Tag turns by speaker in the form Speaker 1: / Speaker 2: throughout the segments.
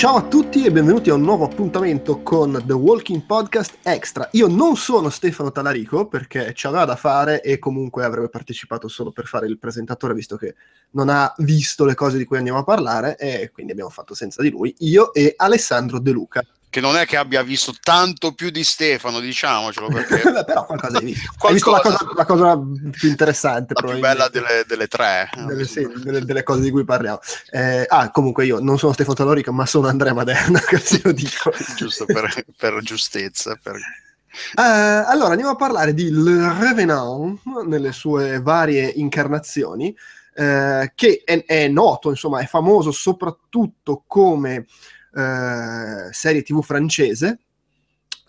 Speaker 1: Ciao a tutti e benvenuti a un nuovo appuntamento con The Walking Podcast Extra. Io non sono Stefano Talarico perché ci aveva da fare e comunque avrebbe partecipato solo per fare il presentatore visto che non ha visto le cose di cui andiamo a parlare e quindi abbiamo fatto senza di lui, io e Alessandro De Luca
Speaker 2: che non è che abbia visto tanto più di Stefano, diciamocelo, perché...
Speaker 1: Però qualcosa hai visto. Qualcosa... Hai visto la cosa, la cosa, più interessante.
Speaker 2: La più bella delle, delle tre.
Speaker 1: Delle, sì, delle, delle, cose di cui parliamo. Eh, ah, comunque io non sono Stefano Talorico, ma sono Andrea Maderna, così lo dico.
Speaker 2: Giusto per, per giustezza. Per...
Speaker 1: Uh, allora, andiamo a parlare di Le Revenant nelle sue varie incarnazioni, uh, che è, è noto, insomma, è famoso soprattutto come eh, serie tv francese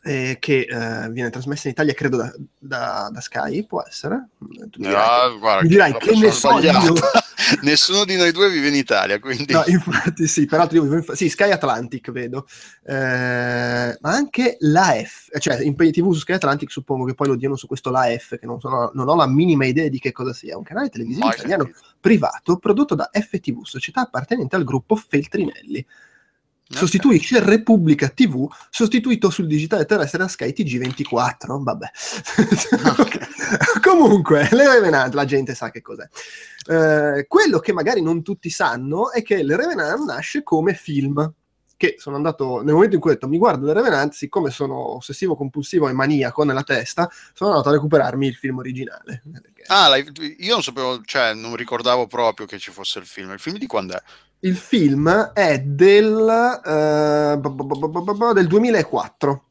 Speaker 1: eh, che eh, viene trasmessa in Italia credo da, da, da Sky può essere.
Speaker 2: Tu dirai, no, guarda, mi dirai che ne so io. nessuno di noi due vive in Italia quindi.
Speaker 1: No, infatti sì peraltro io vivo in sì, Sky Atlantic vedo. Eh, ma anche l'AF cioè in tv su Sky Atlantic suppongo che poi lo diano su questo l'AF che non, sono, non ho la minima idea di che cosa sia. Un canale televisivo Mai italiano sentito. privato prodotto da FTV società appartenente al gruppo Feltrinelli sostituisce Repubblica TV, sostituito sul digitale terrestre da Sky TG24. Vabbè. Okay. Comunque, le Revenant, la gente sa che cos'è. Eh, quello che magari non tutti sanno è che le Revenant nasce come film. Che sono andato nel momento in cui ho detto mi guardo le Revenant, siccome sono ossessivo compulsivo e maniaco nella testa, sono andato a recuperarmi il film originale.
Speaker 2: Ah, io non sapevo, cioè non ricordavo proprio che ci fosse il film. Il film di quando è?
Speaker 1: Il film è del, uh, del 2004,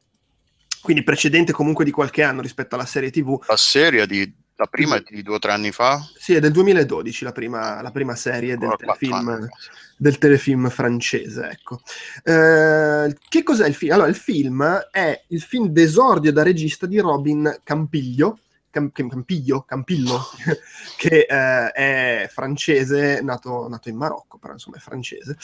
Speaker 1: quindi precedente comunque di qualche anno rispetto alla serie TV.
Speaker 2: La serie di la prima è di due o tre anni fa?
Speaker 1: Sì, è del 2012 la prima, la prima serie del telefilm, del telefilm, francese. Ecco. Eh, che cos'è il film? Allora, il film è il film d'esordio da regista di Robin Campiglio, Campiglio, Campillo, che eh, è francese, nato, nato, in Marocco, però insomma è francese,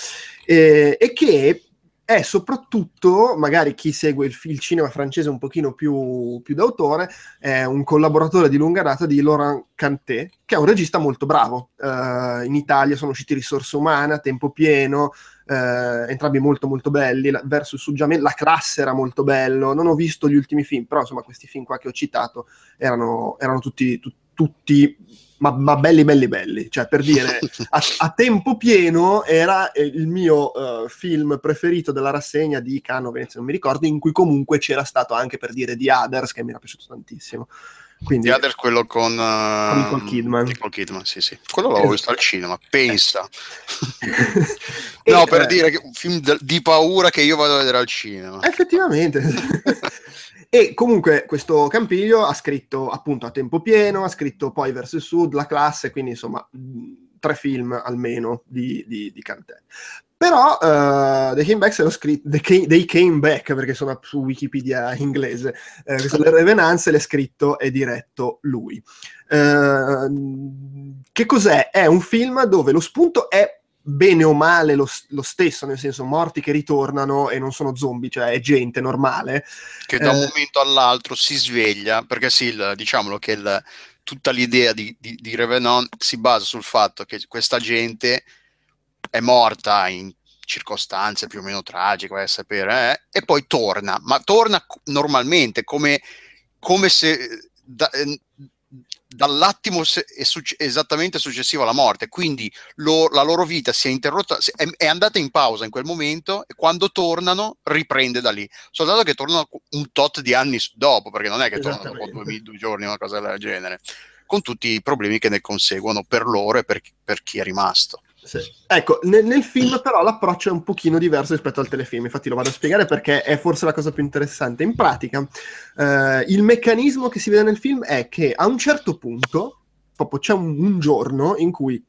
Speaker 1: e, e che è soprattutto, magari chi segue il, il, cinema francese un pochino più, più d'autore, è un collaboratore di lunga data di Laurent Cantet, che è un regista molto bravo. Uh, in Italia sono usciti Risorse Umane, a tempo pieno, uh, entrambi molto molto belli. La, versus Suggiamento, La classe era molto bello. Non ho visto gli ultimi film, però insomma questi film qua che ho citato erano, erano tutti, tu, tutti ma, ma, belli belli belli, cioè per dire a, a tempo pieno era eh, il mio uh, film preferito della rassegna di Cannes Venezia, non mi ricordo, in cui comunque c'era stato anche per dire The Others che mi era piaciuto tantissimo.
Speaker 2: Quindi, The Others quello con, uh,
Speaker 1: con Nicole Kidman.
Speaker 2: Nicole Kidman, sì sì. Quello l'avevo visto al cinema, pensa. no, per eh, dire che un film di paura che io vado a vedere al cinema.
Speaker 1: Effettivamente. E comunque questo Campiglio ha scritto appunto a tempo pieno, ha scritto poi Verso il Sud, La classe, quindi insomma tre film almeno di, di, di Cantè. Però uh, They Came Back se l'ho scritto, they, they Came Back perché sono su Wikipedia inglese, questo Le Revenanze l'è scritto e diretto lui. Uh, che cos'è? È un film dove lo spunto è bene o male lo, lo, stesso, nel senso morti che ritornano e non sono zombie, cioè è gente normale.
Speaker 2: Che da un eh, momento all'altro si sveglia, perché sì, il, diciamolo che il, tutta l'idea di, di, di, Revenant si basa sul fatto che questa gente è morta in circostanze più o meno tragiche, vai a sapere, eh, e poi torna, ma torna normalmente come, come se... Da, eh, dall'attimo se- è succe- esattamente successivo alla morte, quindi lo- la loro vita si è interrotta, è-, è, andata in pausa in quel momento e quando tornano riprende da lì, soltanto che tornano un tot di anni dopo, perché non è che tornano dopo due, due giorni o una cosa del genere, con tutti i problemi che ne conseguono per loro e per, per chi è rimasto.
Speaker 1: Sì. Ecco, nel, nel, film però l'approccio è un pochino diverso rispetto al telefilm, infatti lo vado a spiegare perché è forse la cosa più interessante. In pratica, eh, il meccanismo che si vede nel film è che a un certo punto, proprio c'è un, un giorno in cui,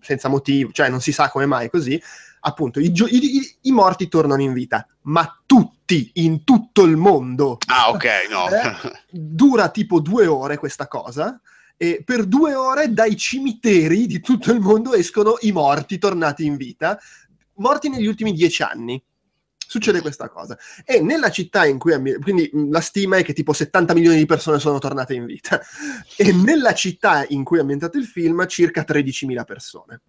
Speaker 1: senza motivo, cioè non si sa come mai così, appunto i, i, i, morti tornano in vita, ma tutti in tutto il mondo.
Speaker 2: Ah, ok, no.
Speaker 1: Eh, dura tipo due ore questa cosa e per due ore dai cimiteri di tutto il mondo escono i morti tornati in vita, morti negli ultimi dieci anni. Succede questa cosa. E nella città in cui... Quindi la stima è che tipo 70 milioni di persone sono tornate in vita. E nella città in cui è ambientato il film circa 13.000 persone.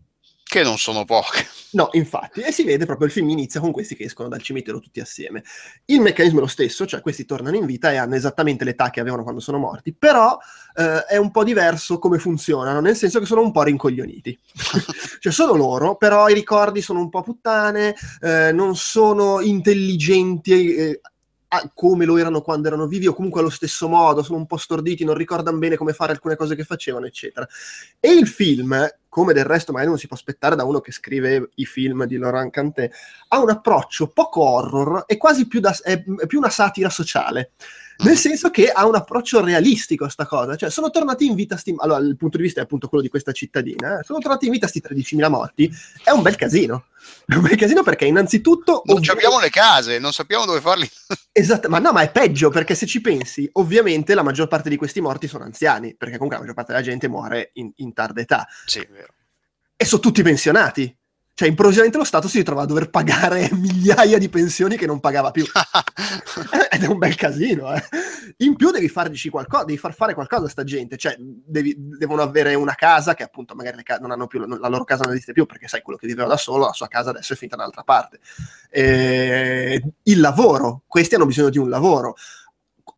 Speaker 2: Che non sono poche.
Speaker 1: No, infatti, e si vede proprio il film inizia con questi che escono dal cimitero tutti assieme. Il meccanismo è lo stesso, cioè questi tornano in vita e hanno esattamente l'età che avevano quando sono morti, però eh, è un po' diverso come funzionano, nel senso che sono un po' rincoglioniti. cioè sono loro, però i ricordi sono un po' puttane, eh, non sono intelligenti. Eh, come lo erano quando erano vivi o comunque allo stesso modo, sono un po' storditi, non ricordano bene come fare alcune cose che facevano, eccetera. E il film, come del resto magari non si può aspettare da uno che scrive i film di Laurent Cantet, ha un approccio poco horror e quasi più, da, è, è più una satira sociale nel senso che ha un approccio realistico a sta cosa, cioè sono tornati in vita sti... allora il punto di vista è appunto quello di questa cittadina, eh? sono tornati in vita sti 13.000 morti, è un bel casino, è un bel casino perché innanzitutto...
Speaker 2: Non ovvi... abbiamo le case, non sappiamo dove farli.
Speaker 1: esatto, ma no, ma è peggio perché se ci pensi, ovviamente la maggior parte di questi morti sono anziani, perché comunque la maggior parte della gente muore in, in tarda età.
Speaker 2: Sì, è vero.
Speaker 1: E sono tutti pensionati cioè, improvvisamente lo Stato si ritrova a dover pagare migliaia di pensioni che non pagava più. Ed è un bel casino, eh. In più devi farci qualcosa, devi far fare qualcosa a sta gente. Cioè, devi, devono avere una casa che appunto magari ca- non hanno più, la loro casa non esiste più perché sai, quello che viveva da solo, la sua casa adesso è finita da un'altra parte. E... Il lavoro, questi hanno bisogno di un lavoro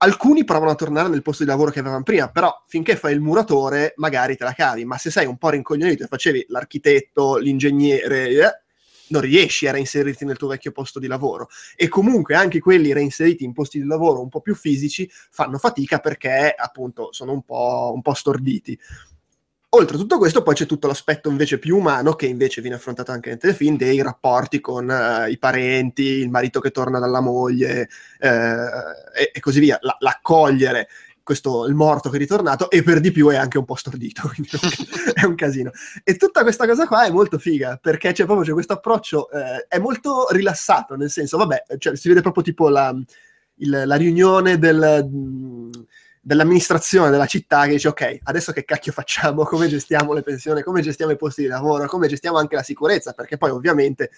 Speaker 1: alcuni provano a tornare nel posto di lavoro che avevano prima, però finché fai il muratore magari te la cavi, ma se sei un po' rincoglionito e facevi l'architetto, l'ingegnere, eh, non riesci a reinserirti nel tuo vecchio posto di lavoro. E comunque anche quelli reinseriti in posti di lavoro un po' più fisici fanno fatica perché appunto sono un po', un po storditi. Oltre a tutto questo, poi c'è tutto l'aspetto invece più umano che invece viene affrontato anche nel telefilm dei rapporti con uh, i parenti, il marito che torna dalla moglie uh, e, e, così via. La, l'accogliere questo, il morto che è ritornato e per di più è anche un po' stordito, quindi è un casino. E tutta questa cosa qua è molto figa perché c'è proprio c'è questo approccio, eh, è molto rilassato, nel senso, vabbè, cioè, si vede proprio tipo la, il, la riunione del... Mh, dell'amministrazione della città che dice ok, adesso che cacchio facciamo, come gestiamo le pensioni, come gestiamo i posti di lavoro, come gestiamo anche la sicurezza, perché poi ovviamente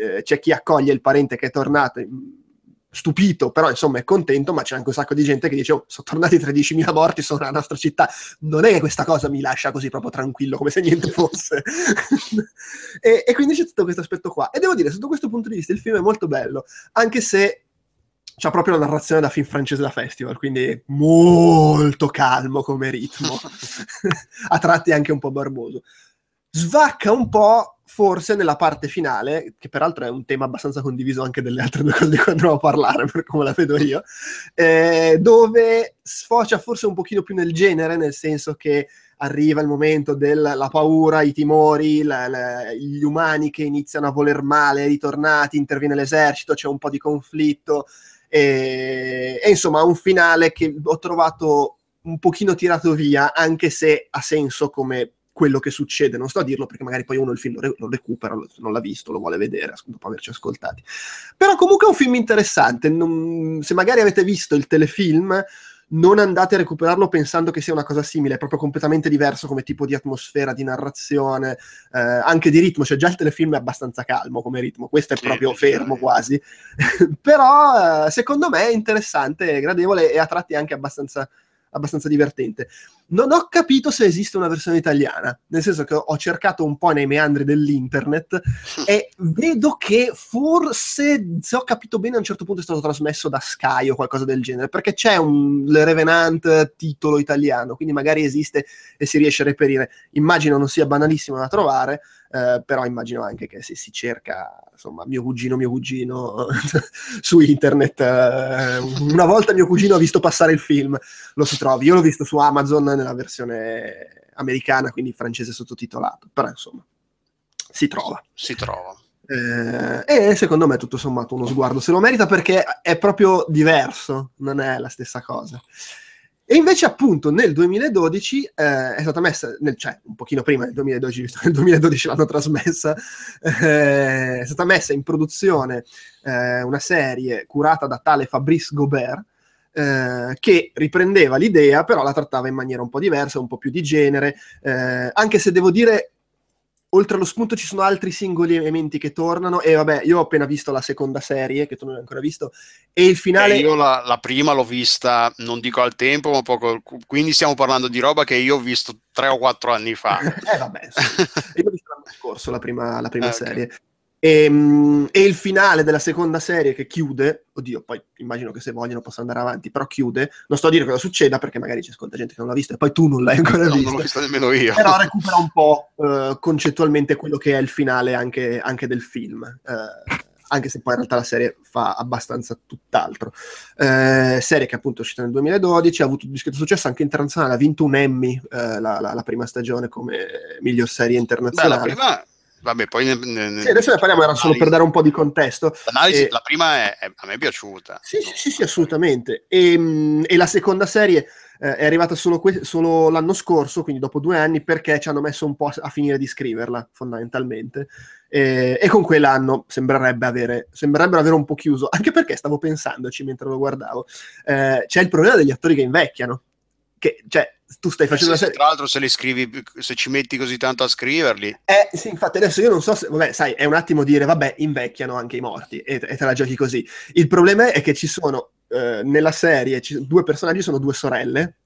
Speaker 1: eh, c'è chi accoglie il parente che è tornato mm, stupito, però insomma è contento, ma c'è anche un sacco di gente che dice oh, sono tornati 13.000 morti sopra la nostra città, non è che questa cosa mi lascia così proprio tranquillo, come se niente fosse. e, e quindi c'è tutto questo aspetto qua. E devo dire, sotto questo punto di vista il film è molto bello, anche se c'ha proprio la narrazione da film francese da festival, quindi molto calmo come ritmo, a tratti anche un po' barboso. Svacca un po' forse nella parte finale, che peraltro è un tema abbastanza condiviso anche delle altre due cose di cui andrò a parlare, per come la vedo io, eh, dove sfocia forse un pochino più nel genere, nel senso che arriva il momento della paura, i timori, la, la, gli umani che iniziano a voler male, ritornati, interviene l'esercito, c'è un po' di conflitto, e, e insomma un finale che ho trovato un pochino tirato via, anche se ha senso come quello che succede. Non sto a dirlo perché magari poi uno il film lo, re- lo recupera, lo, non l'ha visto, lo vuole vedere dopo averci ascoltati. Però comunque è un film interessante. Non, se magari avete visto il telefilm, non andate a recuperarlo pensando che sia una cosa simile, è proprio completamente diverso come tipo di atmosfera, di narrazione, eh, anche di ritmo, cioè già il telefilm è abbastanza calmo come ritmo, questo è proprio fermo quasi, però eh, secondo me è interessante, gradevole e a tratti anche abbastanza abbastanza divertente. Non ho capito se esiste una versione italiana, nel senso che ho cercato un po' nei meandri dell'internet e vedo che forse, se ho capito bene, a un certo punto è stato trasmesso da Sky o qualcosa del genere, perché c'è un Le Revenant titolo italiano, quindi magari esiste e si riesce a reperire. Immagino non sia banalissimo da trovare, eh, però immagino anche che se si cerca, insomma, mio cugino, mio cugino su internet, eh, una volta mio cugino ha visto passare il film, lo si trovi. Io l'ho visto su Amazon nella versione americana, quindi francese sottotitolato, però insomma, si trova.
Speaker 2: Si trova.
Speaker 1: Eh, e secondo me tutto sommato uno sguardo se lo merita perché è proprio diverso, non è la stessa cosa. E invece appunto nel 2012 eh, è stata messa, nel, cioè un pochino prima del 2012, visto che nel 2012 l'hanno trasmessa, eh, è stata messa in produzione eh, una serie curata da tale Fabrice Gobert, eh, che riprendeva l'idea, però la trattava in maniera un po' diversa, un po' più di genere, eh, anche se devo dire oltre allo spunto ci sono altri singoli elementi che tornano e vabbè io ho appena visto la seconda serie che tu non hai ancora visto e il finale
Speaker 2: eh, io la, la, prima l'ho vista non dico al tempo ma poco quindi stiamo parlando di roba che io ho visto tre o quattro anni fa
Speaker 1: eh vabbè sì. io l'ho vista scorso la prima, la prima ah, serie. Okay. E, ehm, e, il finale della seconda serie che chiude, oddio, poi immagino che se vogliono possa andare avanti, però chiude. Non sto a dire cosa succeda perché magari ci ascolta gente che non l'ha visto e poi tu non l'hai ancora no, visto.
Speaker 2: Non l'ho visto nemmeno io.
Speaker 1: Però recupera un po' uh, concettualmente quello che è il finale anche, anche del film. Uh, anche se poi in realtà la serie fa abbastanza tutt'altro. Eh, serie che appunto è uscita nel 2012, ha avuto un discreto successo anche internazionale, ha vinto un Emmy eh, la, la, la, prima stagione come miglior serie internazionale.
Speaker 2: Beh, la prima Vabbè, poi ne, ne,
Speaker 1: sì, adesso ne parliamo, era solo per dare un po' di contesto.
Speaker 2: L'analisi, e... la prima è, è, a me è piaciuta.
Speaker 1: Sì, sì, sì, sì assolutamente. E, mm, e, la seconda serie eh, è arrivata solo, que- solo, l'anno scorso, quindi dopo due anni, perché ci hanno messo un po' a, a finire di scriverla, fondamentalmente. E, e, con quell'anno sembrerebbe avere, sembrerebbero avere un po' chiuso, anche perché stavo pensandoci mentre lo guardavo. Eh, c'è il problema degli attori che invecchiano. Che, cioè, tu stai facendo
Speaker 2: sì, una serie... Tra l'altro, se li scrivi, se ci metti così tanto a scriverli.
Speaker 1: Eh, sì, infatti, adesso io non so se. Vabbè, sai, è un attimo dire, vabbè, invecchiano anche i morti e, e te la giochi così. Il problema è che ci sono eh, nella serie ci, due personaggi, sono due sorelle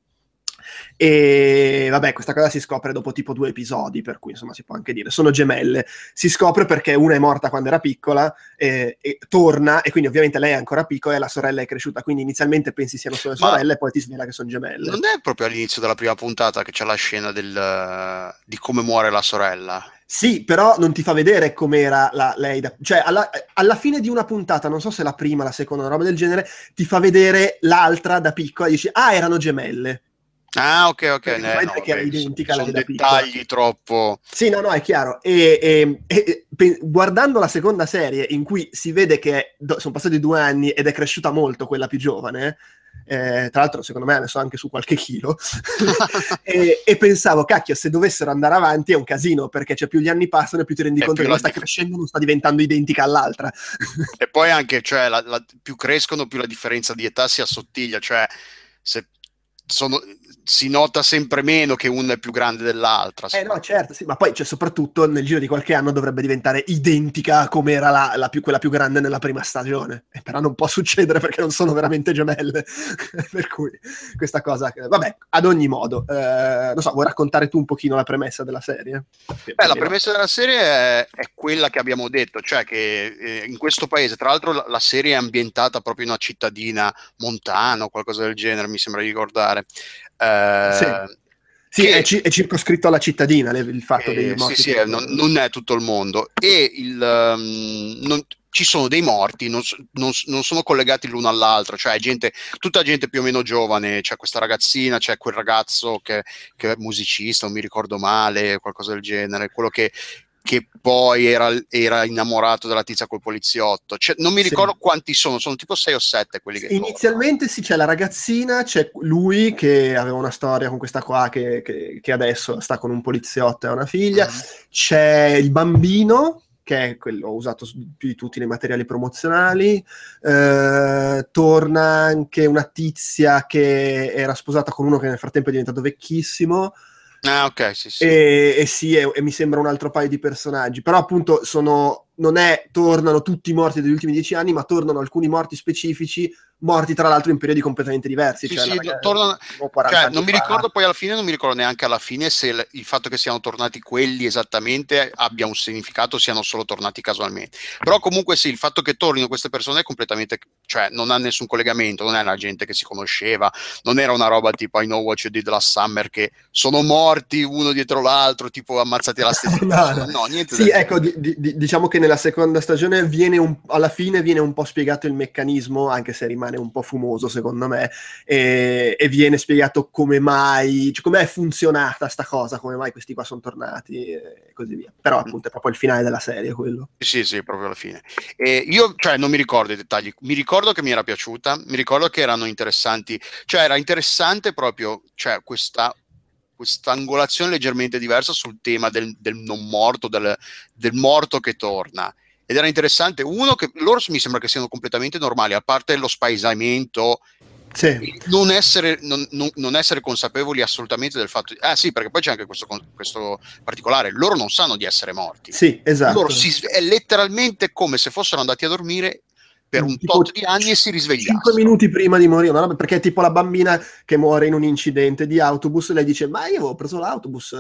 Speaker 1: e vabbè, questa cosa si scopre dopo tipo due episodi, per cui insomma si può anche dire, sono gemelle. Si scopre perché una è morta quando era piccola e, e torna, e quindi ovviamente lei è ancora piccola e la sorella è cresciuta, quindi inizialmente pensi siano solo sorelle e poi ti svela che sono gemelle.
Speaker 2: Non è proprio all'inizio della prima puntata che c'è la scena del, di come muore la sorella?
Speaker 1: Sì, però non ti fa vedere com'era la, lei. Da, cioè, alla, alla, fine di una puntata, non so se la prima, la seconda, una roba del genere, ti fa vedere l'altra da piccola e dici, ah, erano gemelle.
Speaker 2: Ah, ok, ok.
Speaker 1: Eh, no, che era identica
Speaker 2: sono dettagli troppo.
Speaker 1: Sì, no, no, è chiaro. E, e, e pe- guardando la seconda serie, in cui si vede che do- sono passati due anni ed è cresciuta molto quella più giovane, eh, tra l'altro secondo me ha messo anche su qualche chilo, e, e, pensavo, cacchio, se dovessero andare avanti è un casino, perché cioè, più gli anni passano e più ti rendi è conto che non sta dif- crescendo, non sta diventando identica all'altra.
Speaker 2: e poi anche, cioè, la, la, più crescono, più la differenza di età si assottiglia, cioè se sono, si nota sempre meno che una è più grande dell'altra.
Speaker 1: Eh no, certo, sì, ma poi cioè, soprattutto nel giro di qualche anno dovrebbe diventare identica come era la, la più, quella più grande nella prima stagione. E però non può succedere perché non sono veramente gemelle. per cui questa cosa, vabbè, ad ogni modo, eh, non so, vuoi raccontare tu un pochino la premessa della serie?
Speaker 2: Beh, la premessa della serie è, è, quella che abbiamo detto, cioè che eh, in questo paese, tra l'altro la, la, serie è ambientata proprio in una cittadina montana o qualcosa del genere, mi sembra di ricordare.
Speaker 1: Eh, sì. Sì, che, è, c- è, circoscritto alla cittadina il fatto eh, dei morti.
Speaker 2: Sì, sì, non, non, è tutto il mondo. E il, um, non, ci sono dei morti, non, non, non, sono collegati l'uno all'altro, cioè gente, tutta gente più o meno giovane, c'è questa ragazzina, c'è quel ragazzo che, che, è musicista, non mi ricordo male, qualcosa del genere, quello che, che poi era, era, innamorato della tizia col poliziotto. Cioè, non mi ricordo sì. quanti sono, sono tipo 6 o 7 quelli che...
Speaker 1: Inizialmente sì, c'è la ragazzina, c'è lui che aveva una storia con questa qua che, che, che adesso sta con un poliziotto e ha una figlia, mm. c'è il bambino che è quello usato più di tutti nei materiali promozionali. Eh, torna anche una tizia che era sposata con uno che nel frattempo è diventato vecchissimo.
Speaker 2: Ah, ok, sì, sì.
Speaker 1: E, e sì, e, e, mi sembra un altro paio di personaggi. Però appunto sono, non è tornano tutti i morti degli ultimi dieci anni, ma tornano alcuni morti specifici morti tra l'altro in periodi completamente diversi.
Speaker 2: Sì, cioè, sì, tornano, cioè, non mi ricordo poi alla fine, non mi ricordo neanche alla fine se il, il, fatto che siano tornati quelli esattamente abbia un significato, siano solo tornati casualmente. Però comunque sì, il fatto che tornino queste persone è completamente, cioè non ha nessun collegamento, non è una gente che si conosceva, non era una roba tipo I know what you did last summer che sono morti uno dietro l'altro, tipo ammazzati alla stessa no, no. no, niente.
Speaker 1: Sì, ecco, di, di, diciamo che nella seconda stagione viene un, alla fine viene un po' spiegato il meccanismo, anche se rimane rimane un po' fumoso secondo me e, e viene spiegato come mai, cioè come è funzionata sta cosa, come mai questi qua sono tornati e così via. Però mm. appunto è proprio il finale della serie quello.
Speaker 2: Sì, sì, proprio alla fine. E io, cioè, non mi ricordo i dettagli, mi ricordo che mi era piaciuta, mi ricordo che erano interessanti, cioè era interessante proprio, cioè questa questa angolazione leggermente diversa sul tema del, del non morto, del, del, morto che torna ed era interessante. Uno, che loro mi sembra che siano completamente normali, a parte lo spaesamento. Sì. Non, essere, non, non, essere, consapevoli assolutamente del fatto di, ah sì perché poi c'è anche questo, questo particolare loro non sanno di essere morti
Speaker 1: sì esatto
Speaker 2: si, è letteralmente come se fossero andati a dormire per un tipo tot di anni e si risveglia.
Speaker 1: 5 minuti prima di morire, no? perché è tipo la bambina che muore in un incidente di autobus, lei dice ma io avevo preso l'autobus,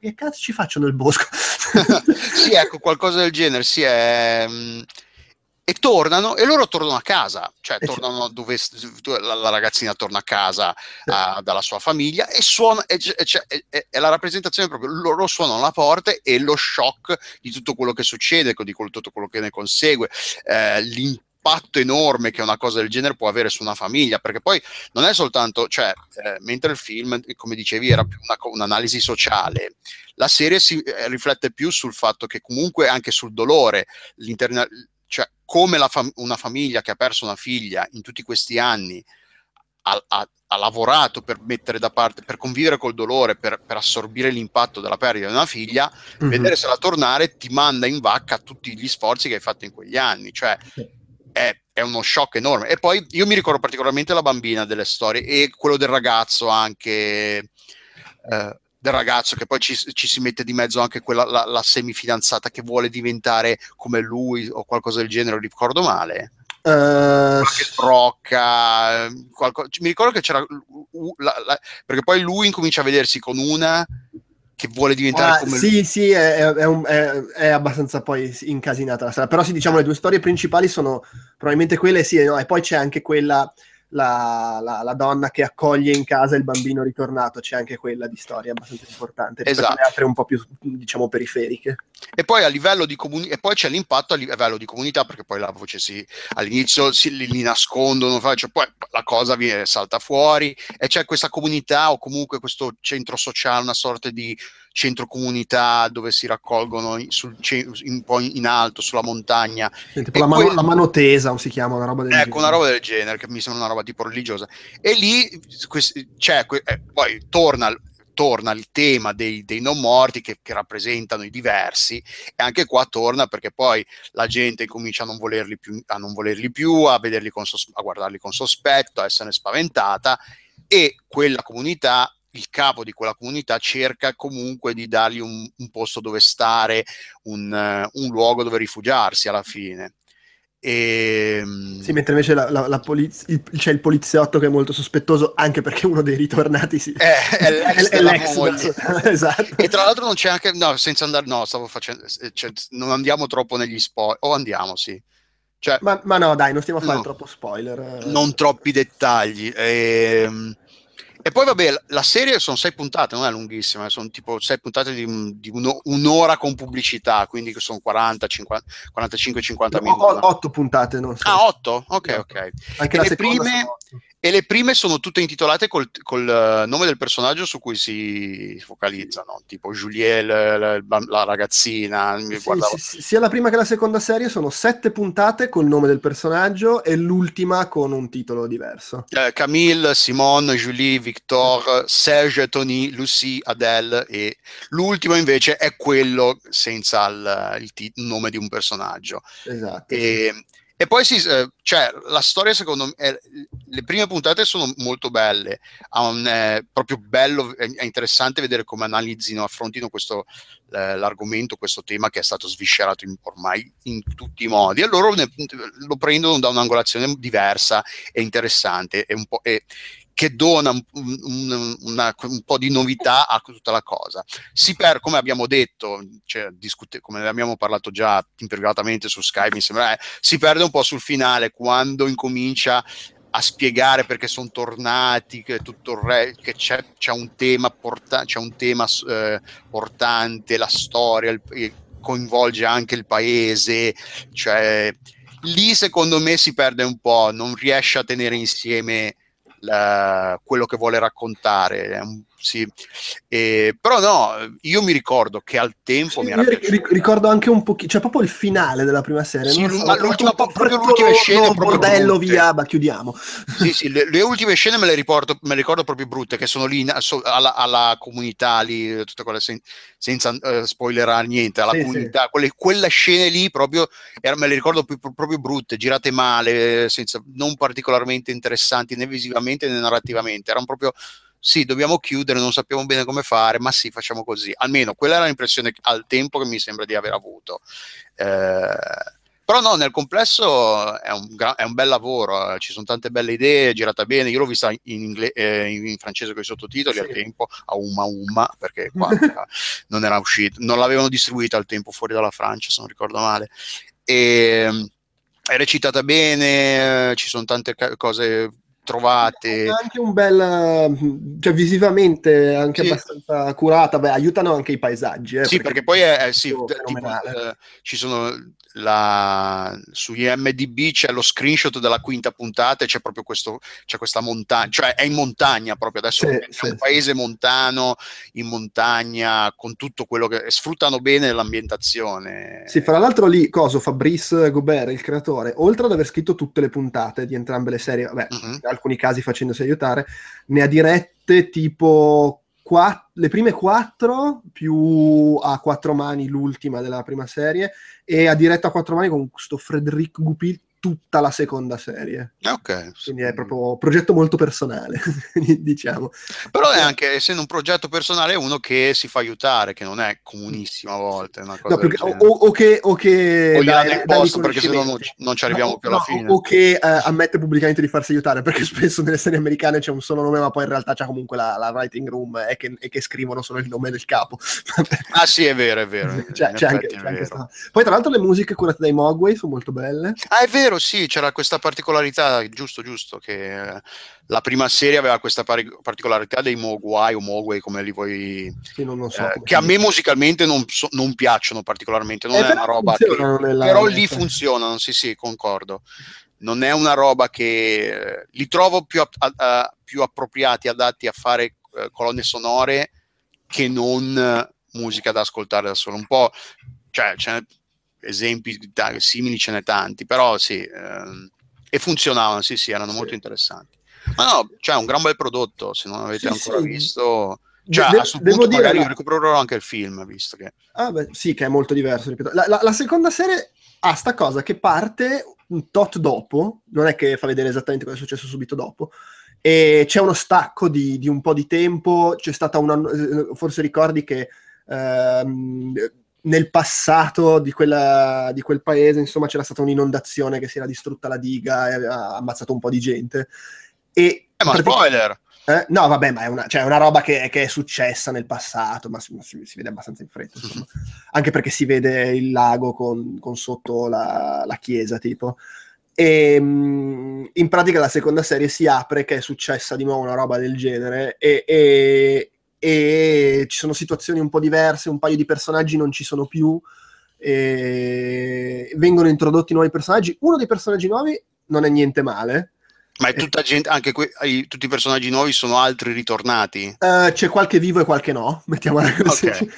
Speaker 1: che cazzo ci faccio nel bosco?
Speaker 2: sì, ecco, qualcosa del genere, sì, è... Mm, e tornano e loro tornano a casa, cioè e tornano dove la, la, ragazzina torna a casa uh, dalla sua famiglia e suona, e, e, e, la rappresentazione proprio, loro suonano la porta e lo shock di tutto quello che succede, di tutto quello che ne consegue, eh, l'impatto impatto enorme che una cosa del genere può avere su una famiglia, perché poi non è soltanto, cioè, eh, mentre il film, come dicevi, era più una, un'analisi sociale, la serie si eh, riflette più sul fatto che comunque anche sul dolore, cioè come fam- una famiglia che ha perso una figlia in tutti questi anni ha, ha, ha, lavorato per mettere da parte, per convivere col dolore, per, per assorbire l'impatto della perdita di una figlia, mm-hmm. vedere se la tornare ti manda in vacca tutti gli sforzi che hai fatto in quegli anni. Cioè, è, è, uno shock enorme. E poi io mi ricordo particolarmente la bambina delle storie e quello del ragazzo anche. Eh, del ragazzo che poi ci, ci, si mette di mezzo anche quella, la, la semifidanzata che vuole diventare come lui o qualcosa del genere, ricordo male. Uh, brocca, qualcosa, mi ricordo che c'era la, la, perché poi lui incomincia a vedersi con una che vuole diventare
Speaker 1: ah,
Speaker 2: come
Speaker 1: sì, lui. Sì, è, è, un, è, è, abbastanza poi incasinata la storia. Però sì, diciamo, le due storie principali sono probabilmente quelle, sì, no? e poi c'è anche quella la, la, la, donna che accoglie in casa il bambino ritornato, c'è anche quella di storia abbastanza importante, esatto. le altre un po' più, diciamo, periferiche.
Speaker 2: E poi a livello di comunità, e poi c'è l'impatto a livello di comunità, perché poi la voce si, all'inizio si, li, li nascondono, cioè poi la cosa viene, salta fuori, e c'è questa comunità o comunque questo centro sociale, una sorta di centro comunità dove si raccolgono sul, un po' in alto sulla montagna.
Speaker 1: Sì, tipo la, mano, quel... la, mano, tesa, si chiama una roba del
Speaker 2: ecco, genere. una roba del genere, che mi sembra una roba tipo religiosa. E lì c'è, eh, poi torna torna il tema dei, dei non morti che, che, rappresentano i diversi e anche qua torna perché poi la gente comincia a non volerli più, a, non volerli più, a, vederli con sos- a guardarli con sospetto, a essere spaventata e quella comunità il capo di quella comunità cerca comunque di dargli un, un posto dove stare, un, un, luogo dove rifugiarsi alla fine.
Speaker 1: E... Ehm, sì, mentre invece la, la, la poliz- il, c'è il poliziotto che è molto sospettoso, anche perché uno dei ritornati si...
Speaker 2: è, è l'ex, è, l'ex da... esatto. E tra l'altro non c'è anche... No, senza andare... No, stavo facendo... Cioè, non andiamo troppo negli spoiler. O andiamo, sì.
Speaker 1: Cioè, ma, ma, no, dai, non stiamo a fare no, troppo spoiler.
Speaker 2: Non troppi dettagli. Ehm e poi vabbè, la serie sono sei puntate, non è lunghissima, sono tipo sei puntate di, di uno, un'ora con pubblicità, quindi sono 40, 50, 45, 50 no, minuti.
Speaker 1: Otto puntate, no?
Speaker 2: Ah, otto? Ok, ok. Anche e le prime, e le prime sono tutte intitolate col, col, eh, nome del personaggio su cui si focalizzano, tipo Juliet, la, la, ragazzina.
Speaker 1: Sì, sì, sia la prima che la seconda serie sono sette puntate col nome del personaggio e l'ultima con un titolo diverso.
Speaker 2: Eh, Camille, Simone, Julie, Victor, Serge, Tony, Lucie, Adele e l'ultimo invece è quello senza il, il, t- nome di un personaggio.
Speaker 1: Esatto.
Speaker 2: E, e poi sì, eh, cioè, la storia secondo me, è, le prime puntate sono molto belle, un, è proprio bello, è interessante vedere come analizzino, affrontino questo, eh, l'argomento, questo tema che è stato sviscerato in, ormai in tutti i modi e loro ne, lo prendono da un'angolazione diversa e interessante e un. E, che dona un, un, una, un, po' di novità a tutta la cosa. Si per, come abbiamo detto, cioè, discute, come abbiamo parlato già privatamente su Skype, mi sembra, eh, si perde un po' sul finale quando incomincia a spiegare perché sono tornati, che tutto il re, che c'è, c'è un tema, porta, c'è un tema eh, portante, la storia, il, coinvolge anche il paese, cioè lì secondo me si perde un po', non riesce a tenere insieme la, quello che vuole raccontare. Sì. Eh, però no, io mi ricordo che al tempo sì, mi era
Speaker 1: piaciuto. Ricordo anche un pochino, cioè proprio il finale della prima serie.
Speaker 2: Sì, so, ma l'ultima, proprio le ultime scene no,
Speaker 1: bordello via, ma chiudiamo.
Speaker 2: Sì, sì, le, le, ultime scene me le, riporto, me le ricordo proprio brutte, che sono lì alla, alla comunità, lì, tutte quelle sen, senza uh, spoilerare niente, alla sì, comunità, quelle, quelle, scene lì proprio, era, me le ricordo più, proprio brutte, girate male, senza, non particolarmente interessanti né visivamente né narrativamente, erano proprio sì, dobbiamo chiudere, non sappiamo bene come fare, ma sì, facciamo così. Almeno quella era l'impressione al tempo che mi sembra di aver avuto. Eh, Però no, nel complesso è un, gra- è un, bel lavoro, eh. ci sono tante belle idee, è girata bene. Io l'ho vista in, ingle- eh, in francese con i sottotitoli sì. al tempo, a Umma Umma, perché qua non era uscito, non l'avevano distribuita al tempo fuori dalla Francia, se non ricordo male. E, ehm, è recitata bene, ci sono tante cose trovate.
Speaker 1: Anche un bel, cioè visivamente anche sì. abbastanza curata, beh, aiutano anche i paesaggi. Eh,
Speaker 2: sì, perché, perché poi è, è sì, tipo, eh, ci sono la, su IMDB c'è lo screenshot della quinta puntata e c'è proprio questo, c'è questa montagna, cioè è in montagna proprio adesso, sì, è sì, un paese montano, in montagna, con tutto quello che sfruttano bene l'ambientazione.
Speaker 1: Sì, fra l'altro lì, coso, Fabrice Gobert, il creatore, oltre ad aver scritto tutte le puntate di entrambe le serie, vabbè, uh-huh. in alcuni casi facendosi aiutare, ne ha dirette tipo Quatt- le prime quattro più a quattro mani l'ultima della prima serie e a diretta a quattro mani con questo Frederic Goupil tutta la seconda serie.
Speaker 2: Ok.
Speaker 1: Quindi è proprio un progetto molto personale, diciamo.
Speaker 2: Però è anche, essendo un progetto personale, uno che si fa aiutare, che non è comunissimo a volte. Una cosa
Speaker 1: no, perché, o, o, che... O che
Speaker 2: o dai, nel posto perché sennò non, non ci arriviamo no, più alla no, fine.
Speaker 1: O che eh, ammette pubblicamente di farsi aiutare, perché spesso nelle serie americane c'è un solo nome, ma poi in realtà c'è comunque la, la writing room e che, e che, scrivono solo il nome del capo.
Speaker 2: ah sì, è vero, è vero.
Speaker 1: c'è, c'è anche, c'è anche poi tra l'altro le musiche curate dai Mogwai sono molto belle.
Speaker 2: Ah, è vero vero, sì, c'era questa particolarità, giusto, giusto, che eh, la prima serie aveva questa pari- particolarità dei Mogwai o Mogwai, come li vuoi...
Speaker 1: Sì, non so,
Speaker 2: eh, che a me musicalmente non, so, non piacciono particolarmente, non eh, è una roba che... Nella... Però lì funzionano, sì, sì, concordo. Non è una roba che... Eh, li trovo più, a, a, più appropriati, adatti a fare eh, colonne sonore che non musica da ascoltare da solo. Un po'... Cioè, esempi simili ce n'è tanti, però sì, ehm, e funzionavano, sì, sì, erano sì. molto interessanti. Ma no, cioè un gran bel prodotto, se non avete sì, ancora sì. visto... Cioè, De- a sul punto dire, magari la... recupererò anche il film, visto che...
Speaker 1: Ah, beh, sì, che è molto diverso. La, la, la seconda serie ha sta cosa che parte un tot dopo, non è che fa vedere esattamente cosa è successo subito dopo, e c'è uno stacco di, di un po' di tempo, c'è stata una... forse ricordi che... Ehm, nel passato di, quella, di, quel paese, insomma, c'era stata un'inondazione che si era distrutta la diga e ha ammazzato un po' di gente. E
Speaker 2: eh, ma spoiler!
Speaker 1: Eh? No, vabbè, ma è una, cioè, una roba che, che, è successa nel passato, ma si, si, vede abbastanza in fretta, insomma. Anche perché si vede il lago con, con sotto la, la, chiesa, tipo. E mm, in pratica la seconda serie si apre che è successa di nuovo una roba del genere e, e, e ci sono situazioni un po' diverse, un paio di personaggi non ci sono più, vengono introdotti nuovi personaggi. Uno dei personaggi nuovi non è niente male.
Speaker 2: Ma è tutta gente, anche que- tutti i personaggi nuovi sono altri ritornati?
Speaker 1: Uh, c'è qualche vivo e qualche no, mettiamola così. Okay.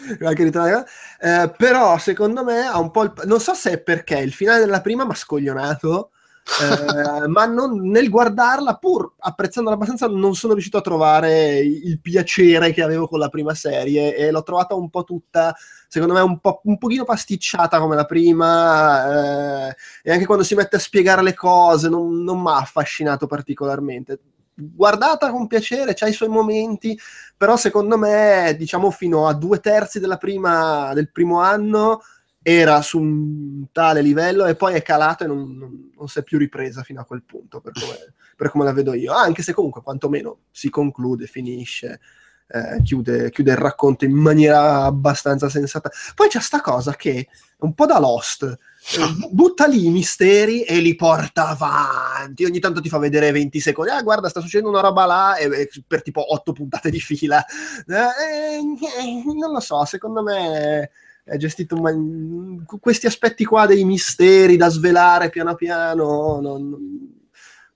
Speaker 1: uh, però secondo me ha un po' il... Non so se è perché il finale della prima mi ha scoglionato, eh, ma non, nel guardarla, pur apprezzandola abbastanza, non sono riuscito a trovare il piacere che avevo con la prima serie e l'ho trovata un po' tutta, secondo me, un, po', un pochino pasticciata come la prima eh, e anche quando si mette a spiegare le cose non, non mi ha affascinato particolarmente. Guardata con piacere, c'ha i suoi momenti, però secondo me, diciamo, fino a due terzi prima, del primo anno era su un tale livello e poi è calato e non, non, non si è più ripresa fino a quel punto, per come, per come, la vedo io. Anche se comunque quantomeno si conclude, finisce, eh, chiude, chiude, il racconto in maniera abbastanza sensata. Poi c'è sta cosa che è un po' da Lost. Eh, butta lì i misteri e li porta avanti. Ogni tanto ti fa vedere 20 secondi. Ah, guarda, sta succedendo una roba là e, e per tipo 8 puntate di fila. Eh, eh, non lo so, secondo me è gestito man- questi aspetti qua dei misteri da svelare piano piano non,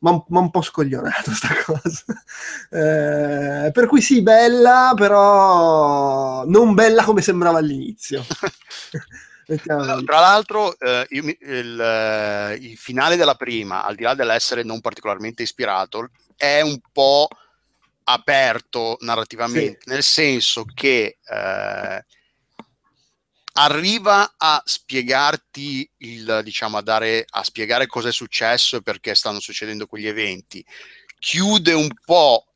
Speaker 1: ma, un po' scoglionato sta cosa. Eh, per cui sì bella però non bella come sembrava all'inizio.
Speaker 2: Tra l'altro eh, il, il, eh, il, finale della prima al di là dell'essere non particolarmente ispirato è un po' aperto narrativamente sì. nel senso che eh, arriva a spiegarti il, diciamo, a dare, a spiegare cosa è successo e perché stanno succedendo quegli eventi. Chiude un po'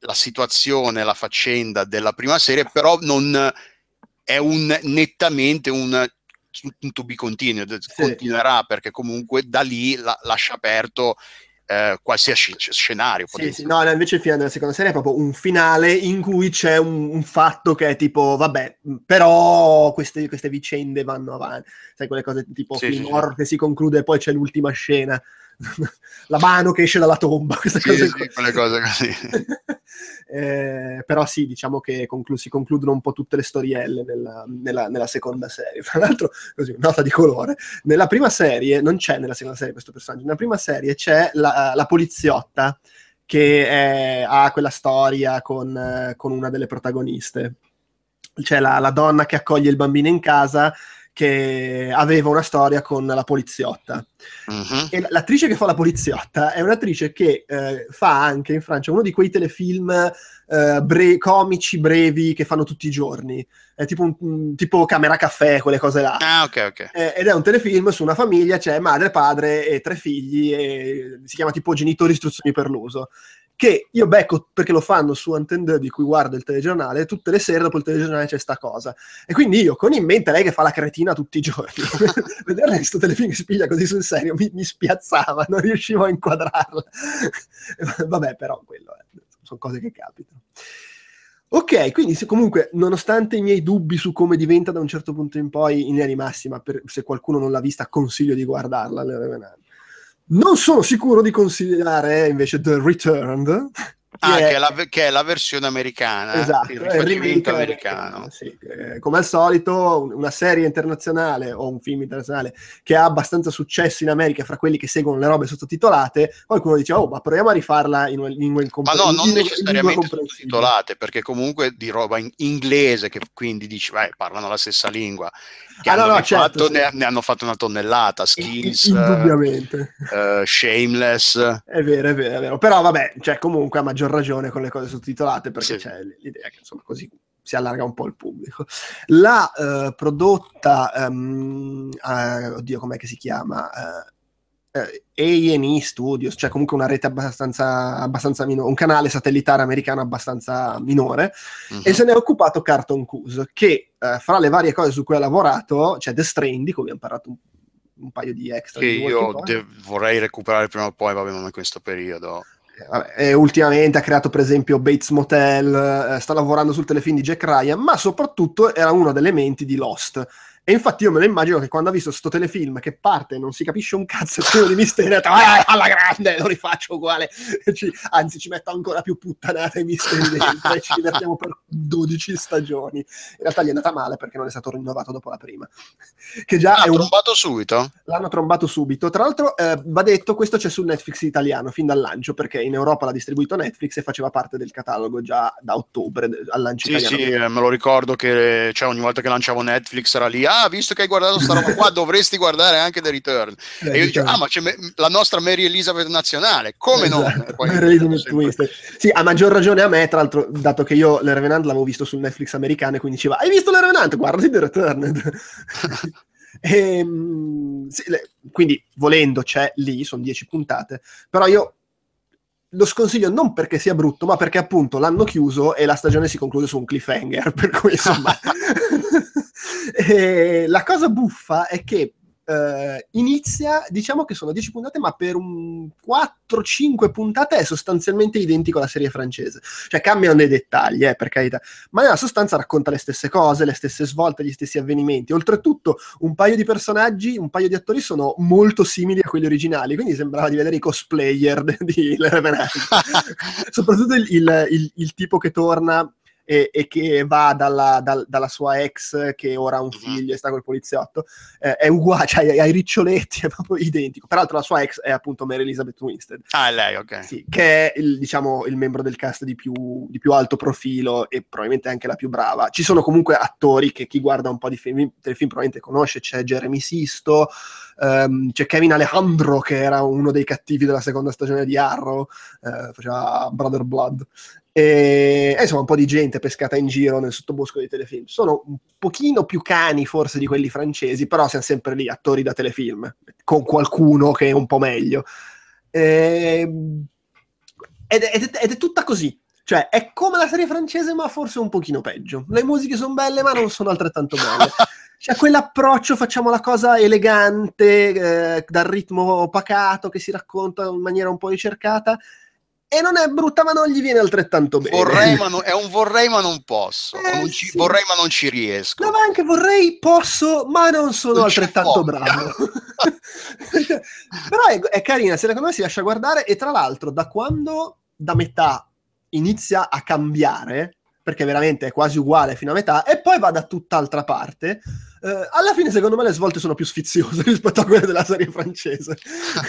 Speaker 2: la situazione, la faccenda della prima serie, però non è un, nettamente un un to be continued, sì. continuerà perché comunque da lì la, lascia aperto eh, qualsiasi scenario.
Speaker 1: Sì, sì, no, invece il finale della seconda serie è proprio un finale in cui c'è un, un fatto che è tipo, vabbè, però queste, queste, vicende vanno avanti. Sai, quelle cose tipo sì, film sì, horror che si conclude e poi c'è l'ultima scena. la mano che esce dalla tomba, queste
Speaker 2: sì, cose, sì, quelle cose così.
Speaker 1: eh, però sì, diciamo che conclu- si concludono un po' tutte le storielle nella, nella, nella, seconda serie. Tra l'altro, così, nota di colore, nella prima serie, non c'è nella seconda serie questo personaggio, nella prima serie c'è la, la poliziotta che è, ha quella storia con, con, una delle protagoniste. C'è la, la donna che accoglie il bambino in casa che aveva una storia con la poliziotta. Uh-huh. E l'attrice che fa la poliziotta è un'attrice che eh, fa anche in Francia uno di quei telefilm eh, bre- comici brevi che fanno tutti i giorni. È tipo, un, tipo Camera Caffè, quelle cose là.
Speaker 2: Ah, ok, ok.
Speaker 1: Eh, ed è un telefilm su una famiglia, c'è madre, padre e tre figli, e si chiama tipo Genitori Istruzioni per l'uso che io becco perché lo fanno su Antenne di cui guardo il telegiornale, tutte le sere dopo il telegiornale c'è sta cosa. E quindi io, con in mente lei che fa la cretina tutti i giorni, vedere questo telefilm che si piglia così sul serio mi, mi spiazzava, non riuscivo a inquadrarla. Vabbè, però quello è, sono cose che capitano. Ok, quindi se comunque, nonostante i miei dubbi su come diventa da un certo punto in poi in linea di massima, per, se qualcuno non l'ha vista, consiglio di guardarla. Non sono sicuro di considerare invece The Returned.
Speaker 2: Ah, che è, la, che è, la, versione americana,
Speaker 1: esatto, il riferimento americano. Sì, eh, come al solito, una serie internazionale o un film internazionale che ha abbastanza successo in America fra quelli che seguono le robe sottotitolate, qualcuno dice, oh, ma proviamo a rifarla in una lingua
Speaker 2: incomprensibile. Ma no, non necessariamente sottotitolate, perché comunque di roba in inglese, che quindi dici, vai, parlano la stessa lingua. Che ah, no, no, certo, sì. ne, ne, hanno fatto una tonnellata, Skills,
Speaker 1: indubbiamente.
Speaker 2: Uh, shameless.
Speaker 1: È vero, è vero, è vero. Però vabbè, cioè, comunque a maggior ragione con le cose sottotitolate perché sì. c'è l'idea che insomma così si allarga un po' il pubblico. La uh, prodotta, um, uh, oddio, com'è che si chiama? Uh, eh, A&E Studios, cioè comunque una rete abbastanza, abbastanza minore, un canale satellitare americano abbastanza minore, uh-huh. e se ne è occupato Carton Cuse, che uh, fra le varie cose su cui ha lavorato c'è The Strain, di cui abbiamo parlato un, un paio di extra.
Speaker 2: Che di io de- vorrei recuperare prima o poi, vabbè, non in questo periodo.
Speaker 1: E ultimamente ha creato per esempio Bates Motel, eh, sta lavorando sul telefilm di Jack Ryan, ma soprattutto era uno delle menti di Lost e infatti io me lo immagino che quando ha visto questo telefilm che parte e non si capisce un cazzo, è pieno di misteri, ha detto, ah, alla grande, lo rifaccio uguale. Ci, anzi, ci metto ancora più puttanate e misteri dentro e ci divertiamo per 12 stagioni. In realtà gli è andata male perché non è stato rinnovato dopo la prima.
Speaker 2: Che già L'hanno un... trombato subito?
Speaker 1: L'hanno trombato subito. Tra l'altro, eh, va detto, questo c'è su Netflix italiano fin dal lancio, perché in Europa l'ha distribuito Netflix e faceva parte del catalogo già da ottobre al lancio
Speaker 2: sì,
Speaker 1: italiano.
Speaker 2: Sì, sì, me lo ricordo che cioè, ogni volta che lanciavo Netflix era lì, ah, visto che hai guardato sta roba qua, dovresti guardare anche The Return. Eh, e io dicevo, ah, ma c'è me- la nostra Mary Elizabeth nazionale, come esatto. no?
Speaker 1: Mary Elizabeth Sì, a maggior ragione a me, tra l'altro, dato che io Le Revenant l'avevo visto sul Netflix americano e quindi diceva, hai visto Le Revenant? Guardati The Return. e, ehm, sì, le, quindi, volendo, c'è lì, sono 10 puntate, però io lo sconsiglio non perché sia brutto, ma perché appunto l'hanno chiuso e la stagione si conclude su un cliffhanger, per cui insomma... la cosa buffa è che Uh, inizia, diciamo che sono 10 puntate, ma per un 4-5 puntate è sostanzialmente identico alla serie francese. Cioè cambiano dei dettagli, eh, per carità, ma nella sostanza racconta le stesse cose, le stesse svolte, gli stessi avvenimenti. Oltretutto, un paio di personaggi, un paio di attori sono molto simili a quelli originali, quindi sembrava di vedere i cosplayer di Le Revenant. Soprattutto il, il, il, il tipo che torna e, e che va dalla, dal, dalla, sua ex che ora ha un mhm. figlio e sta col poliziotto, eh, è uguale, cioè ha i riccioletti, è proprio identico. Peraltro la sua ex è appunto Mary Elizabeth Winstead.
Speaker 2: Ah, è lei, ok.
Speaker 1: Sì, che è il, diciamo, il membro del cast di più, di più, alto profilo e probabilmente anche la più brava. Ci sono comunque attori che chi guarda un po' di film, telefilm probabilmente conosce, c'è Jeremy Sisto, um, c'è Kevin Alejandro che era uno dei cattivi della seconda stagione di Arrow, uh, faceva Brother Blood. E, insomma, un po' di gente pescata in giro nel sottobosco dei telefilm. Sono un pochino più cani forse di quelli francesi, però siamo sempre lì, attori da telefilm, con qualcuno che è un po' meglio. E, ehm, ed, ed, ed, è tutta così. Cioè, è come la serie francese, ma forse un pochino peggio. Le musiche sono belle, ma non sono altrettanto belle. c'è quell'approccio, facciamo la cosa elegante, eh, dal ritmo pacato che si racconta in maniera un po' ricercata. E non è brutta, ma non gli viene altrettanto bene.
Speaker 2: Vorrei, ma non, è un vorrei, ma non posso. Eh, non ci, sì. Vorrei, ma non ci riesco.
Speaker 1: No, ma anche vorrei, posso, ma non sono non altrettanto bravo. Però è, è carina, secondo me si lascia guardare. E tra l'altro, da quando da metà inizia a cambiare, perché veramente è quasi uguale fino a metà, e poi va da tutt'altra parte. Uh, alla fine, secondo me, le svolte sono più sfiziose rispetto a quelle della serie francese.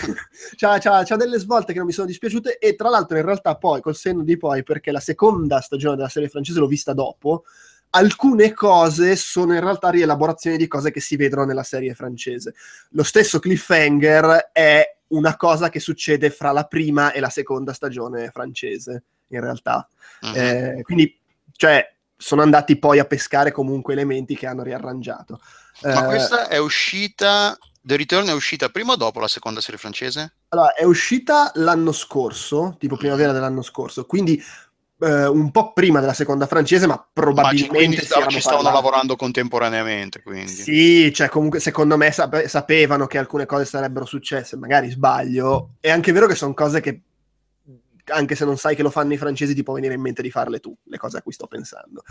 Speaker 1: c'ha, c'ha, c'ha, delle svolte che non mi sono dispiaciute, e tra l'altro, in realtà, poi col senno di poi, perché la seconda stagione della serie francese l'ho vista dopo. Alcune cose sono in realtà rielaborazioni di cose che si vedono nella serie francese. Lo stesso cliffhanger è una cosa che succede fra la prima e la seconda stagione francese, in realtà. Uh-huh. Eh, quindi cioè, sono andati poi a pescare comunque elementi che hanno riarrangiato.
Speaker 2: Ma eh, questa è uscita, The Return è uscita prima o dopo la seconda serie francese?
Speaker 1: Allora, è uscita l'anno scorso, tipo primavera dell'anno scorso, quindi eh, un po' prima della seconda francese, ma probabilmente
Speaker 2: ma ci, ci stavano lavorando contemporaneamente. Quindi.
Speaker 1: Sì, cioè comunque secondo me sape- sapevano che alcune cose sarebbero successe, magari sbaglio. È anche vero che sono cose che anche se non sai che lo fanno i francesi, ti può venire in mente di farle tu, le cose a cui sto pensando.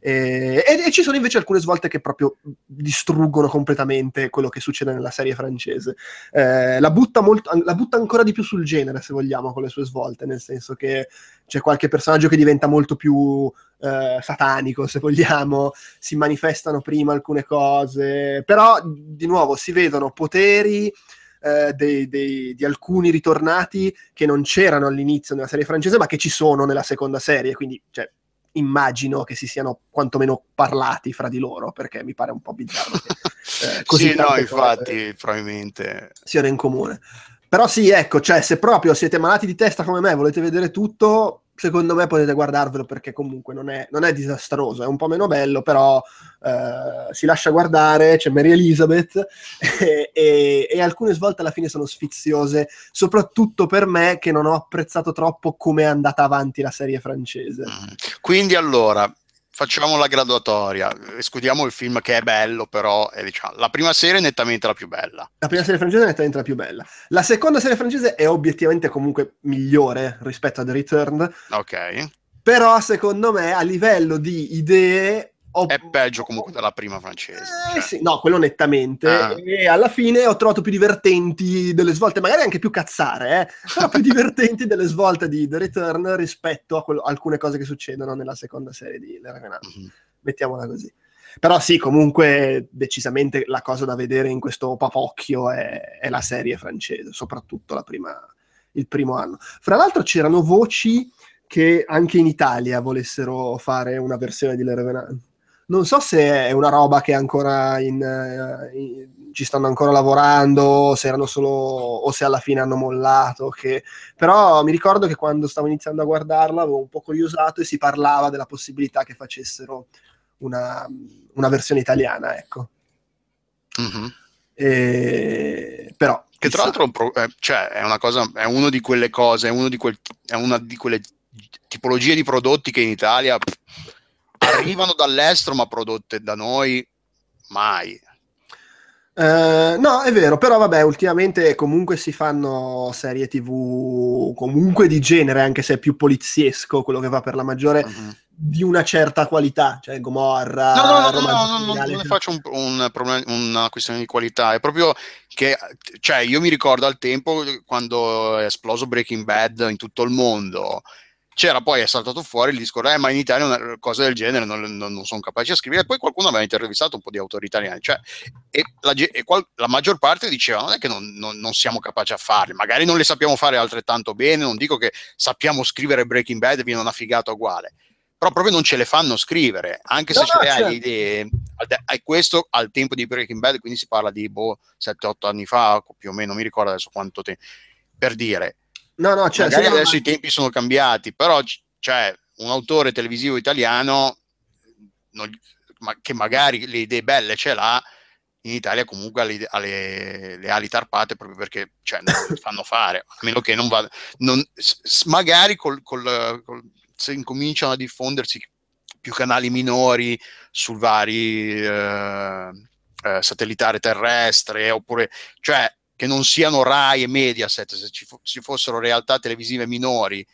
Speaker 1: E, e, e, ci sono invece alcune svolte che proprio distruggono completamente quello che succede nella serie francese. Eh, la, butta molto, la butta ancora di più sul genere, se vogliamo, con le sue svolte, nel senso che c'è qualche personaggio che diventa molto più eh, satanico, se vogliamo, si manifestano prima alcune cose, però di nuovo si vedono poteri eh, dei, dei, di alcuni ritornati che non c'erano all'inizio nella serie francese, ma che ci sono nella seconda serie. Quindi, cioè, immagino che si siano quantomeno parlati fra di loro, perché mi pare un po' bizzarro.
Speaker 2: Che, eh, così sì, no, infatti, probabilmente
Speaker 1: siano in comune. Però sì, ecco, cioè, se proprio siete malati di testa come me, volete vedere tutto, secondo me potete guardarvelo perché comunque non è, non è disastroso, è un po' meno bello, però eh, si lascia guardare, c'è Mary Elizabeth e, e, e, alcune svolte alla fine sono sfiziose, soprattutto per me che non ho apprezzato troppo come è andata avanti la serie francese. Mm.
Speaker 2: Quindi allora, facciamo la graduatoria, escludiamo il film che è bello, però è, diciamo, la prima serie è nettamente la più bella.
Speaker 1: La prima serie francese è nettamente la più bella. La seconda serie francese è obiettivamente comunque migliore rispetto a The Returned.
Speaker 2: Ok.
Speaker 1: Però secondo me a livello di idee
Speaker 2: ho... È peggio comunque della prima francese.
Speaker 1: Eh, cioè. sì, no, quello nettamente. Ah. E alla fine ho trovato più divertenti delle svolte, magari anche più cazzare, eh, però più divertenti delle svolte di The Return rispetto a quello, alcune cose che succedono nella seconda serie di Le Revenant. Mm-hmm. Mettiamola così. Però sì, comunque decisamente la cosa da vedere in questo papocchio è, è la serie francese, soprattutto prima, il primo anno. Fra l'altro c'erano voci che anche in Italia volessero fare una versione di Le Revenant non so se è una roba che ancora in, uh, in, ci stanno ancora lavorando, se erano solo o se alla fine hanno mollato. Che... Però mi ricordo che quando stavo iniziando a guardarla avevo un po' curiosato e si parlava della possibilità che facessero una, una versione italiana, ecco.
Speaker 2: Mm-hmm.
Speaker 1: E... Però
Speaker 2: che tra l'altro pro- eh, cioè, è una cosa, è una di quelle cose, è, uno di quel, è una di quelle tipologie di prodotti che in Italia arrivano dall'estero ma prodotte da noi mai.
Speaker 1: Uh, no, è vero, però vabbè, ultimamente comunque si fanno serie tv comunque di genere, anche se è più poliziesco quello che va per la maggiore, uh-huh. di una certa qualità, cioè Gomorra.
Speaker 2: No, no, no, no, no, no non ne faccio un, un problema, una questione di qualità, è proprio che, cioè, io mi ricordo al tempo quando è esploso Breaking Bad in tutto il mondo c'era poi è saltato fuori il discorso, eh, ma in Italia una cosa del genere non, non, non sono capaci a scrivere. E poi qualcuno aveva intervistato un po' di autori italiani, cioè, e, la, e qual, la, maggior parte diceva: non è che non, non, siamo capaci a farli, magari non le sappiamo fare altrettanto bene. Non dico che sappiamo scrivere Breaking Bad viene una figata uguale, però proprio non ce le fanno scrivere, anche se no, ce le hai certo. le idee. E questo al tempo di Breaking Bad, quindi si parla di boh, 7-8 anni fa, più o meno, mi ricordo adesso quanto tempo, per dire
Speaker 1: No, no, cioè,
Speaker 2: Magari adesso non... i tempi sono cambiati, però cioè, un autore televisivo italiano non, ma, che magari le idee belle ce l'ha, in Italia comunque ha le, ha le, le ali tarpate proprio perché cioè, non le fanno fare, a meno che non vada... Non, magari col, col, col, se incominciano a diffondersi più canali minori su vari... Eh, eh, satellitare terrestre, oppure, cioè, che non siano Rai e Mediaset, se ci, fo- ci fossero realtà televisive minori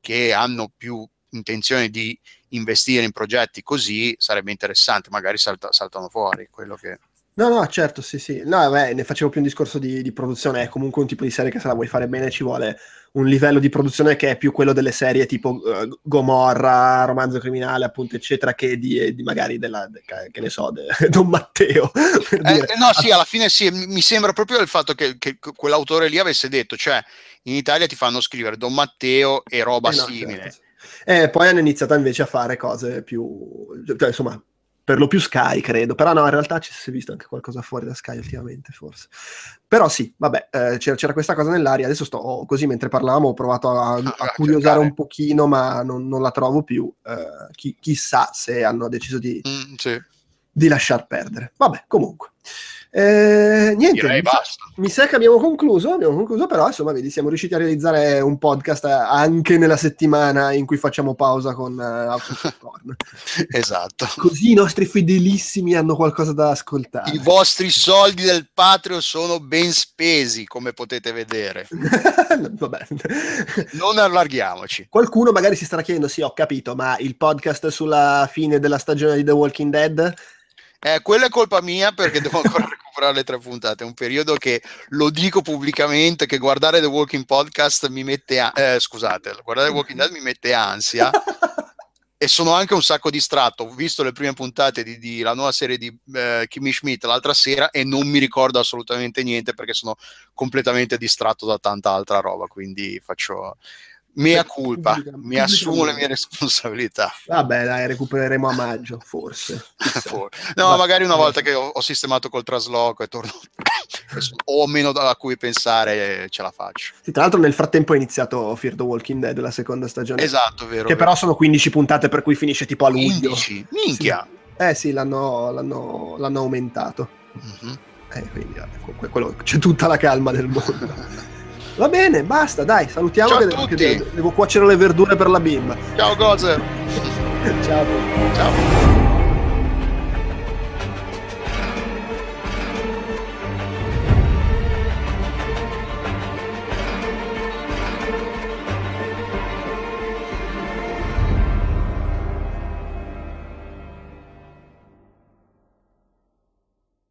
Speaker 2: che hanno più intenzione di investire in progetti così, sarebbe interessante, magari salta, saltano fuori quello che...
Speaker 1: No, no, certo, sì, sì. No, beh, ne facevo più un discorso di, di, produzione. È comunque un tipo di serie che se la vuoi fare bene ci vuole un livello di produzione che è più quello delle serie tipo uh, Gomorra, Romanzo Criminale, appunto, eccetera, che di, di magari della, de, che ne so, de, Don Matteo.
Speaker 2: Eh, no, sì, alla fine sì, mi sembra proprio il fatto che, che, quell'autore lì avesse detto, cioè in Italia ti fanno scrivere Don Matteo e roba eh no, simile. Certo.
Speaker 1: E poi hanno iniziato invece a fare cose più, cioè, insomma, per lo più Sky, credo. Però no, in realtà ci si è visto anche qualcosa fuori da Sky ultimamente, forse. Però sì, vabbè, eh, c'era, c'era, questa cosa nell'aria. Adesso sto così mentre parlavamo, ho provato a, a ah, curiosare un pochino, ma non, non la trovo più. Eh, chi, chissà se hanno deciso di, mm, sì. di lasciar perdere. Vabbè, comunque. Eh, niente, mi sa, mi sa, che abbiamo concluso, abbiamo concluso, però insomma, vedi, siamo riusciti a realizzare un podcast anche nella settimana in cui facciamo pausa con uh, Autocorn.
Speaker 2: esatto.
Speaker 1: Così i nostri fedelissimi hanno qualcosa da ascoltare.
Speaker 2: I vostri soldi del Patreon sono ben spesi, come potete vedere. Vabbè. Non allarghiamoci.
Speaker 1: Qualcuno magari si starà chiedendo, sì, ho capito, ma il podcast sulla fine della stagione di The Walking Dead
Speaker 2: eh, quella è colpa mia perché devo ancora recuperare le tre puntate. È un periodo che lo dico pubblicamente: che guardare The Walking Podcast mi mette. A- eh, scusate, guardare The Walking Dead mi mette ansia. e sono anche un sacco distratto. Ho visto le prime puntate di, di la nuova serie di eh, Kimmy Schmidt l'altra sera e non mi ricordo assolutamente niente perché sono completamente distratto da tanta altra roba. Quindi faccio mia colpa, pubblica, mi pubblica assumo le mie responsabilità.
Speaker 1: Vabbè, dai, recupereremo a maggio, forse.
Speaker 2: no, Va. magari una volta che ho, ho, sistemato col trasloco e torno, ho meno a cui pensare, ce la faccio.
Speaker 1: Sì, tra l'altro nel frattempo è iniziato Fear the Walking Dead, la seconda stagione.
Speaker 2: Esatto, vero.
Speaker 1: Che
Speaker 2: vero.
Speaker 1: però sono 15 puntate, per cui finisce tipo a luglio.
Speaker 2: 15? Minchia!
Speaker 1: Sì. Eh sì, l'hanno, l'hanno, l'hanno aumentato. Mm-hmm. Eh, quindi, eh, quello, c'è tutta la calma del mondo. Va bene, basta, dai, salutiamo
Speaker 2: Ciao
Speaker 1: che,
Speaker 2: devo,
Speaker 1: che devo, devo cuocere le verdure per la bimba.
Speaker 2: Ciao Gozer.
Speaker 1: Ciao.
Speaker 2: Ciao.